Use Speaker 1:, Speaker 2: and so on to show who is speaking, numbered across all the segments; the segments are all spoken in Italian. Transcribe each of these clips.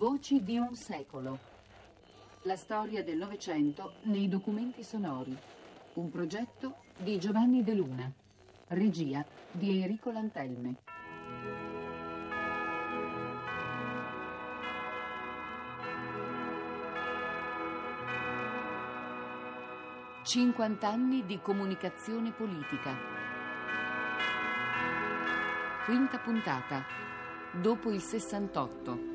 Speaker 1: Voci di un secolo. La storia del Novecento nei documenti sonori. Un progetto di Giovanni De Luna. Regia di Enrico Lantelme. Cinquant'anni di comunicazione politica. Quinta puntata. Dopo il 68.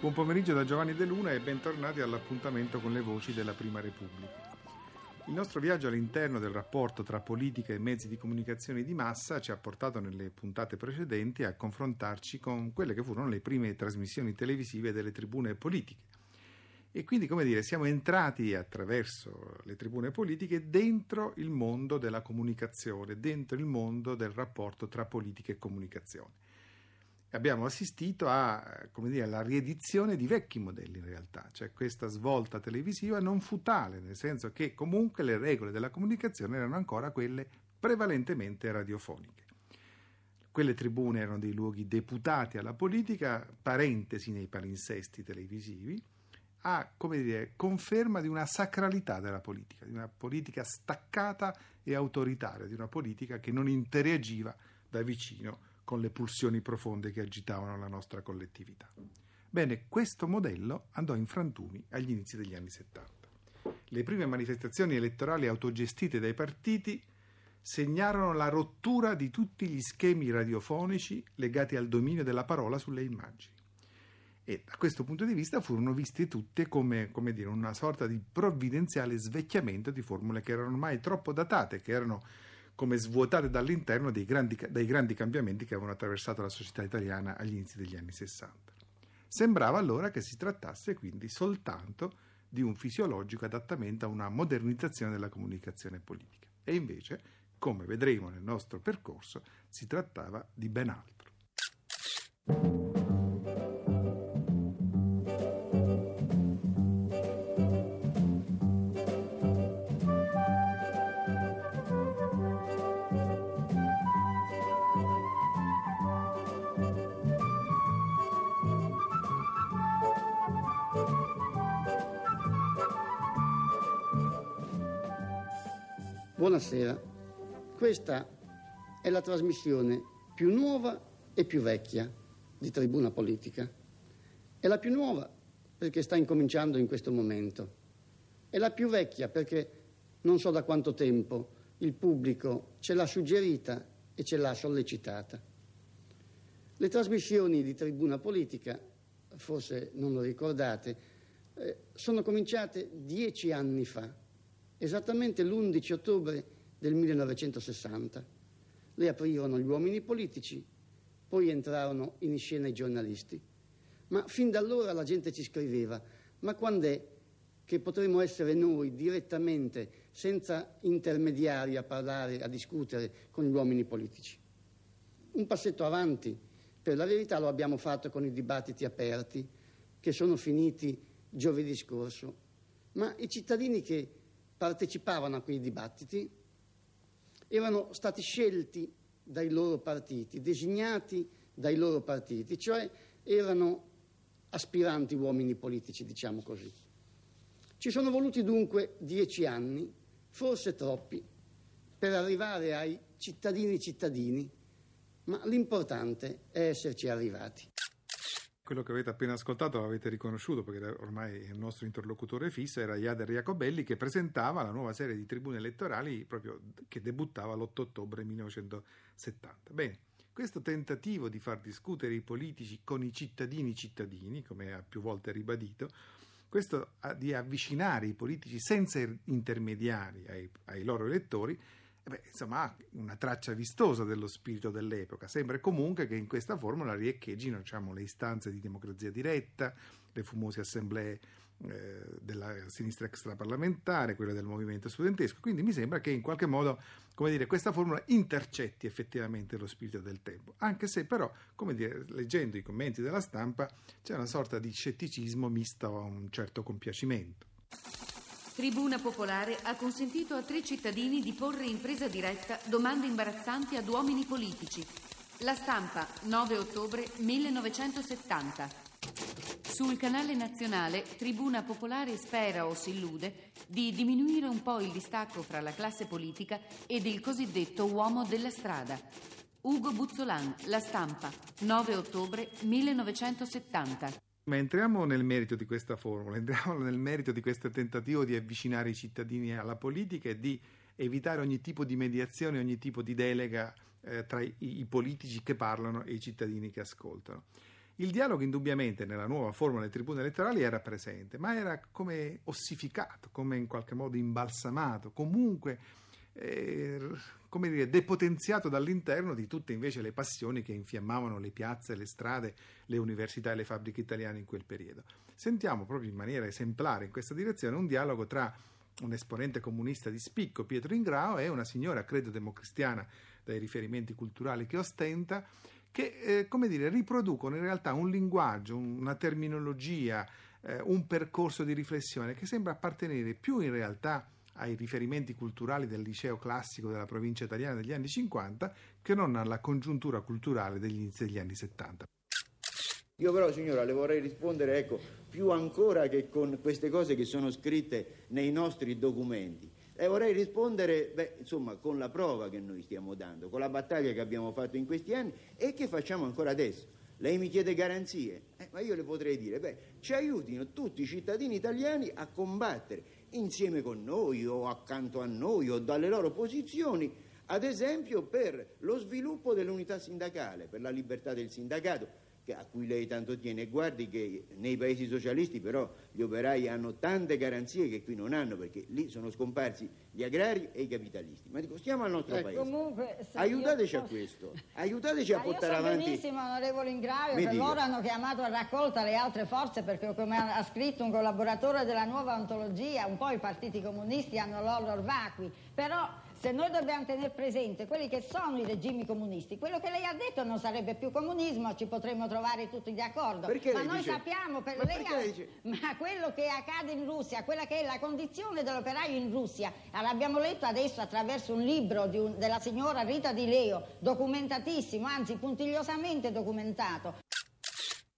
Speaker 2: Buon pomeriggio da Giovanni De Luna e bentornati all'appuntamento con le voci della Prima Repubblica. Il nostro viaggio all'interno del rapporto tra politica e mezzi di comunicazione di massa ci ha portato nelle puntate precedenti a confrontarci con quelle che furono le prime trasmissioni televisive delle tribune politiche. E quindi, come dire, siamo entrati attraverso le tribune politiche dentro il mondo della comunicazione, dentro il mondo del rapporto tra politica e comunicazione abbiamo assistito a, dire, alla riedizione di vecchi modelli in realtà, cioè questa svolta televisiva non fu tale, nel senso che comunque le regole della comunicazione erano ancora quelle prevalentemente radiofoniche. Quelle tribune erano dei luoghi deputati alla politica, parentesi nei palinsesti televisivi, a dire, conferma di una sacralità della politica, di una politica staccata e autoritaria, di una politica che non interagiva da vicino con le pulsioni profonde che agitavano la nostra collettività. Bene, questo modello andò in frantumi agli inizi degli anni 70. Le prime manifestazioni elettorali autogestite dai partiti segnarono la rottura di tutti gli schemi radiofonici legati al dominio della parola sulle immagini. E da questo punto di vista furono viste tutte come, come dire, una sorta di provvidenziale svecchiamento di formule che erano ormai troppo datate, che erano come svuotate dall'interno dei grandi, dei grandi cambiamenti che avevano attraversato la società italiana agli inizi degli anni 60. Sembrava allora che si trattasse quindi soltanto di un fisiologico adattamento a una modernizzazione della comunicazione politica. E invece, come vedremo nel nostro percorso, si trattava di ben altro.
Speaker 3: Buonasera, questa è la trasmissione più nuova e più vecchia di Tribuna Politica. È la più nuova perché sta incominciando in questo momento. È la più vecchia perché non so da quanto tempo il pubblico ce l'ha suggerita e ce l'ha sollecitata. Le trasmissioni di Tribuna Politica, forse non lo ricordate, eh, sono cominciate dieci anni fa esattamente l'11 ottobre del 1960. Le aprirono gli uomini politici, poi entrarono in scena i giornalisti. Ma fin da allora la gente ci scriveva, ma quando è che potremo essere noi direttamente, senza intermediari, a parlare, a discutere con gli uomini politici? Un passetto avanti, per la verità lo abbiamo fatto con i dibattiti aperti, che sono finiti giovedì scorso, ma i cittadini che partecipavano a quei dibattiti erano stati scelti dai loro partiti, designati dai loro partiti, cioè erano aspiranti uomini politici, diciamo così. Ci sono voluti dunque dieci anni, forse troppi, per arrivare ai cittadini cittadini, ma l'importante è esserci arrivati.
Speaker 2: Quello che avete appena ascoltato l'avete riconosciuto perché ormai il nostro interlocutore fisso era Iader Jacobelli che presentava la nuova serie di tribune elettorali proprio che debuttava l'8 ottobre 1970. Bene, questo tentativo di far discutere i politici con i cittadini cittadini, come ha più volte ribadito, questo di avvicinare i politici senza intermediari ai, ai loro elettori, beh, insomma, ha una traccia vistosa dello spirito dell'epoca. Sembra comunque che in questa formula rieccheggino diciamo, le istanze di democrazia diretta, le famose assemblee eh, della sinistra extraparlamentare, quella del movimento studentesco, quindi mi sembra che in qualche modo come dire, questa formula intercetti effettivamente lo spirito del tempo, anche se però, come dire, leggendo i commenti della stampa, c'è una sorta di scetticismo misto a un certo compiacimento.
Speaker 1: Tribuna Popolare ha consentito a tre cittadini di porre in presa diretta domande imbarazzanti ad uomini politici. La stampa, 9 ottobre 1970. Sul canale nazionale Tribuna Popolare spera o si illude di diminuire un po' il distacco fra la classe politica ed il cosiddetto uomo della strada. Ugo Buzzolan, La Stampa, 9 ottobre 1970.
Speaker 2: Ma entriamo nel merito di questa formula, entriamo nel merito di questo tentativo di avvicinare i cittadini alla politica e di evitare ogni tipo di mediazione, ogni tipo di delega eh, tra i, i politici che parlano e i cittadini che ascoltano. Il dialogo indubbiamente nella nuova forma del tribuno elettorale era presente, ma era come ossificato, come in qualche modo imbalsamato, comunque eh, come dire, depotenziato dall'interno di tutte invece le passioni che infiammavano le piazze, le strade, le università e le fabbriche italiane in quel periodo. Sentiamo proprio in maniera esemplare in questa direzione un dialogo tra un esponente comunista di spicco, Pietro Ingrao, e una signora, credo democristiana dai riferimenti culturali che ostenta, che eh, come dire, riproducono in realtà un linguaggio, una terminologia, eh, un percorso di riflessione che sembra appartenere più in realtà ai riferimenti culturali del liceo classico della provincia italiana degli anni 50 che non alla congiuntura culturale degli inizi degli anni 70.
Speaker 4: Io però signora le vorrei rispondere ecco, più ancora che con queste cose che sono scritte nei nostri documenti. E vorrei rispondere, beh, insomma, con la prova che noi stiamo dando, con la battaglia che abbiamo fatto in questi anni e che facciamo ancora adesso. Lei mi chiede garanzie, eh, ma io le potrei dire, beh, ci aiutino tutti i cittadini italiani a combattere insieme con noi o accanto a noi o dalle loro posizioni, ad esempio per lo sviluppo dell'unità sindacale, per la libertà del sindacato a cui lei tanto tiene. Guardi che nei paesi socialisti però gli operai hanno tante garanzie che qui non hanno perché lì sono scomparsi gli agrari e i capitalisti. Ma dico, stiamo al nostro eh, paese. Comunque, aiutateci posso... a questo, aiutateci a portare
Speaker 5: io
Speaker 4: so avanti.
Speaker 5: benissimo, onorevole Ingravio, che loro hanno chiamato a raccolta le altre forze perché come ha scritto un collaboratore della nuova ontologia, un po' i partiti comunisti hanno loro vacui, però se noi dobbiamo tenere presente quelli che sono i regimi comunisti, quello che lei ha detto non sarebbe più comunismo, ci potremmo trovare tutti d'accordo.
Speaker 4: Perché
Speaker 5: ma noi
Speaker 4: dice?
Speaker 5: sappiamo, per ma, dice? ma quello che accade in Russia, quella che è la condizione dell'operaio in Russia, l'abbiamo letto adesso attraverso un libro un, della signora Rita Di Leo, documentatissimo, anzi puntigliosamente documentato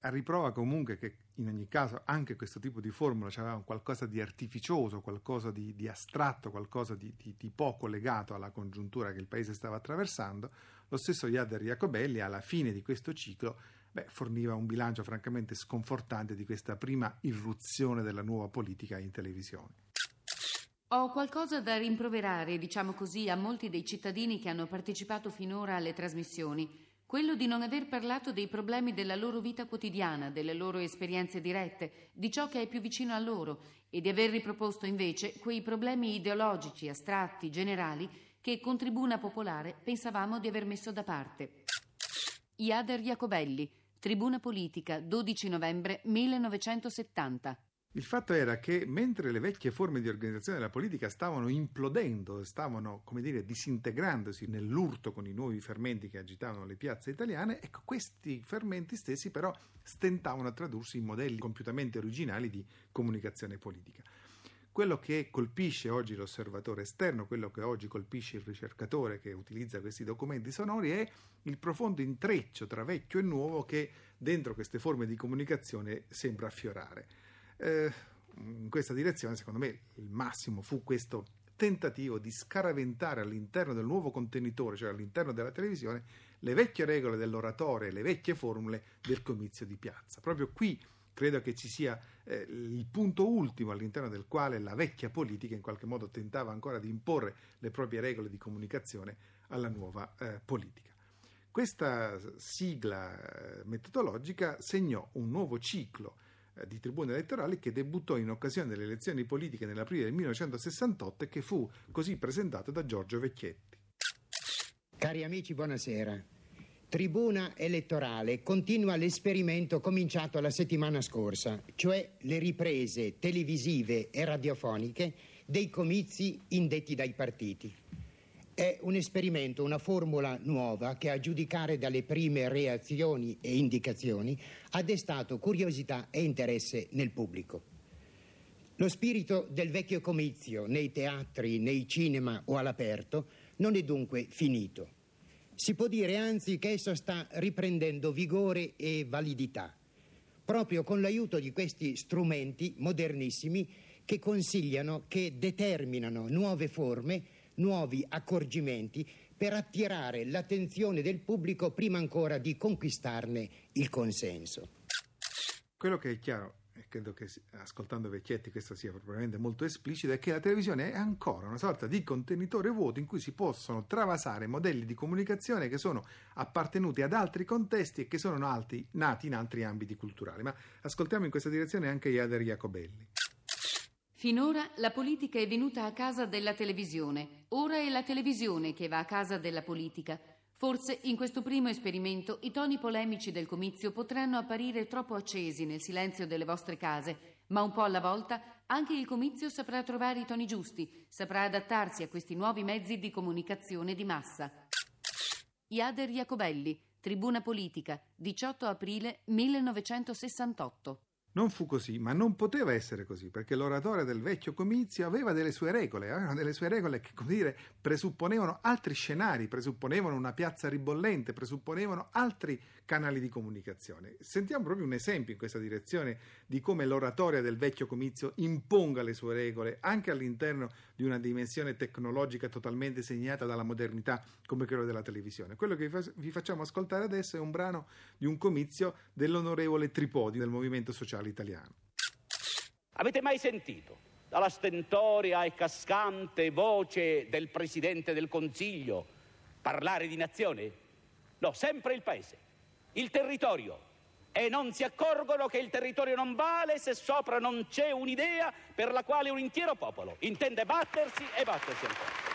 Speaker 2: riprova comunque che in ogni caso anche questo tipo di formula aveva qualcosa di artificioso, qualcosa di, di astratto, qualcosa di, di, di, poco legato alla congiuntura che il paese stava attraversando, lo stesso Iader Jacobelli alla fine di questo ciclo beh, forniva un bilancio francamente sconfortante di questa prima irruzione della nuova politica in televisione.
Speaker 1: Ho qualcosa da rimproverare, diciamo così, a molti dei cittadini che hanno partecipato finora alle trasmissioni quello di non aver parlato dei problemi della loro vita quotidiana, delle loro esperienze dirette, di ciò che è più vicino a loro e di aver riproposto invece quei problemi ideologici, astratti, generali che con Tribuna Popolare pensavamo di aver messo da parte. Iader Jacobelli, Tribuna Politica, 12 novembre 1970.
Speaker 2: Il fatto era che mentre le vecchie forme di organizzazione della politica stavano implodendo, stavano, come dire, disintegrandosi nell'urto con i nuovi fermenti che agitavano le piazze italiane, ecco, questi fermenti stessi però stentavano a tradursi in modelli compiutamente originali di comunicazione politica. Quello che colpisce oggi l'osservatore esterno, quello che oggi colpisce il ricercatore che utilizza questi documenti sonori è il profondo intreccio tra vecchio e nuovo che dentro queste forme di comunicazione sembra affiorare. Eh, in questa direzione, secondo me, il massimo fu questo tentativo di scaraventare all'interno del nuovo contenitore, cioè all'interno della televisione, le vecchie regole dell'oratore, le vecchie formule del comizio di piazza. Proprio qui credo che ci sia eh, il punto ultimo all'interno del quale la vecchia politica in qualche modo tentava ancora di imporre le proprie regole di comunicazione alla nuova eh, politica. Questa sigla eh, metodologica segnò un nuovo ciclo di tribune elettorali che debuttò in occasione delle elezioni politiche nell'aprile del 1968 e che fu così presentato da Giorgio Vecchietti.
Speaker 6: Cari amici, buonasera. Tribuna elettorale continua l'esperimento cominciato la settimana scorsa, cioè le riprese televisive e radiofoniche dei comizi indetti dai partiti. È un esperimento, una formula nuova che a giudicare dalle prime reazioni e indicazioni ha destato curiosità e interesse nel pubblico. Lo spirito del vecchio comizio nei teatri, nei cinema o all'aperto non è dunque finito si può dire anzi che esso sta riprendendo vigore e validità, proprio con l'aiuto di questi strumenti modernissimi che consigliano, che determinano nuove forme, nuovi accorgimenti per attirare l'attenzione del pubblico prima ancora di conquistarne il consenso.
Speaker 2: Quello che è chiaro e credo che ascoltando Vecchietti questo sia probabilmente molto esplicito, è che la televisione è ancora una sorta di contenitore vuoto in cui si possono travasare modelli di comunicazione che sono appartenuti ad altri contesti e che sono nati, in altri ambiti culturali. Ma ascoltiamo in questa direzione anche Iader Jacobelli.
Speaker 1: Finora la politica è venuta a casa della televisione, ora è la televisione che va a casa della politica. Forse in questo primo esperimento i toni polemici del comizio potranno apparire troppo accesi nel silenzio delle vostre case, ma un po' alla volta anche il comizio saprà trovare i toni giusti, saprà adattarsi a questi nuovi mezzi di comunicazione di massa. Iader Jacobelli, Tribuna Politica, 18 aprile 1968.
Speaker 2: Non fu così, ma non poteva essere così, perché l'oratore del vecchio comizio aveva delle sue regole, avevano delle sue regole che, come dire, presupponevano altri scenari, presupponevano una piazza ribollente, presupponevano altri canali di comunicazione. Sentiamo proprio un esempio in questa direzione di come l'oratoria del vecchio comizio imponga le sue regole anche all'interno di una dimensione tecnologica totalmente segnata dalla modernità come quello della televisione. Quello che vi facciamo ascoltare adesso è un brano di un comizio dell'onorevole Tripodi del Movimento Sociale Italiano.
Speaker 7: Avete mai sentito dalla stentoria e cascante voce del Presidente del Consiglio parlare di nazione? No, sempre il Paese il territorio e non si accorgono che il territorio non vale se sopra non c'è un'idea per la quale un intero popolo intende battersi e battersi ancora.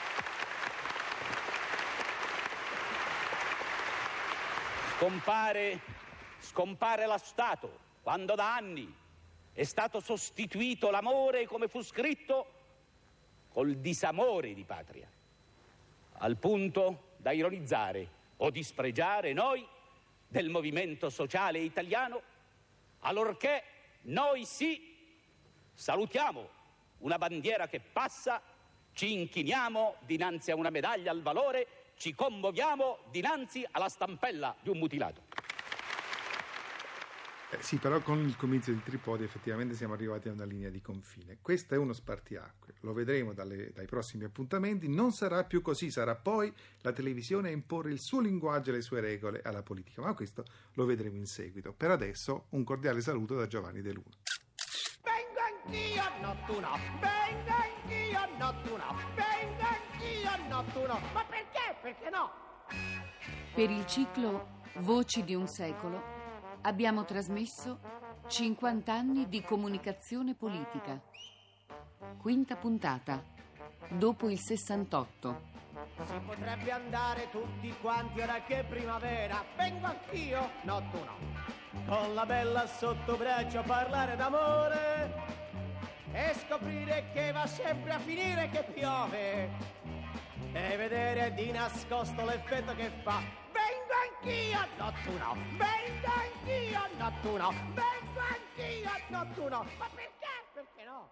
Speaker 7: Scompare, scompare lo Stato quando da anni è stato sostituito l'amore, come fu scritto, col disamore di patria, al punto da ironizzare o dispregiare noi del movimento sociale italiano, allorché noi sì salutiamo una bandiera che passa, ci inchiniamo dinanzi a una medaglia al valore, ci commuoviamo dinanzi alla stampella di un mutilato.
Speaker 2: Eh sì, però con il comizio di Tripodi effettivamente siamo arrivati a una linea di confine. Questo è uno spartiacque, lo vedremo dalle, dai prossimi appuntamenti. Non sarà più così, sarà poi la televisione a imporre il suo linguaggio e le sue regole alla politica, ma questo lo vedremo in seguito. Per adesso un cordiale saluto da Giovanni De Luna.
Speaker 8: Vengo anch'io nottuno, vengo anch'io nottuno, vengo anch'io nottuno. Ma perché? Perché no?
Speaker 1: Per il ciclo Voci di un secolo abbiamo trasmesso 50 anni di comunicazione politica. Quinta puntata, dopo il 68.
Speaker 8: Si potrebbe andare tutti quanti ora che è primavera. Vengo anch'io, no tu no. Con la bella sotto braccio a parlare d'amore e scoprire che va sempre a finire che piove e vedere di nascosto l'effetto che fa anch'io notturno, vengo anch'io notturno, vengo anch'io notturno, ma perché? Perché no?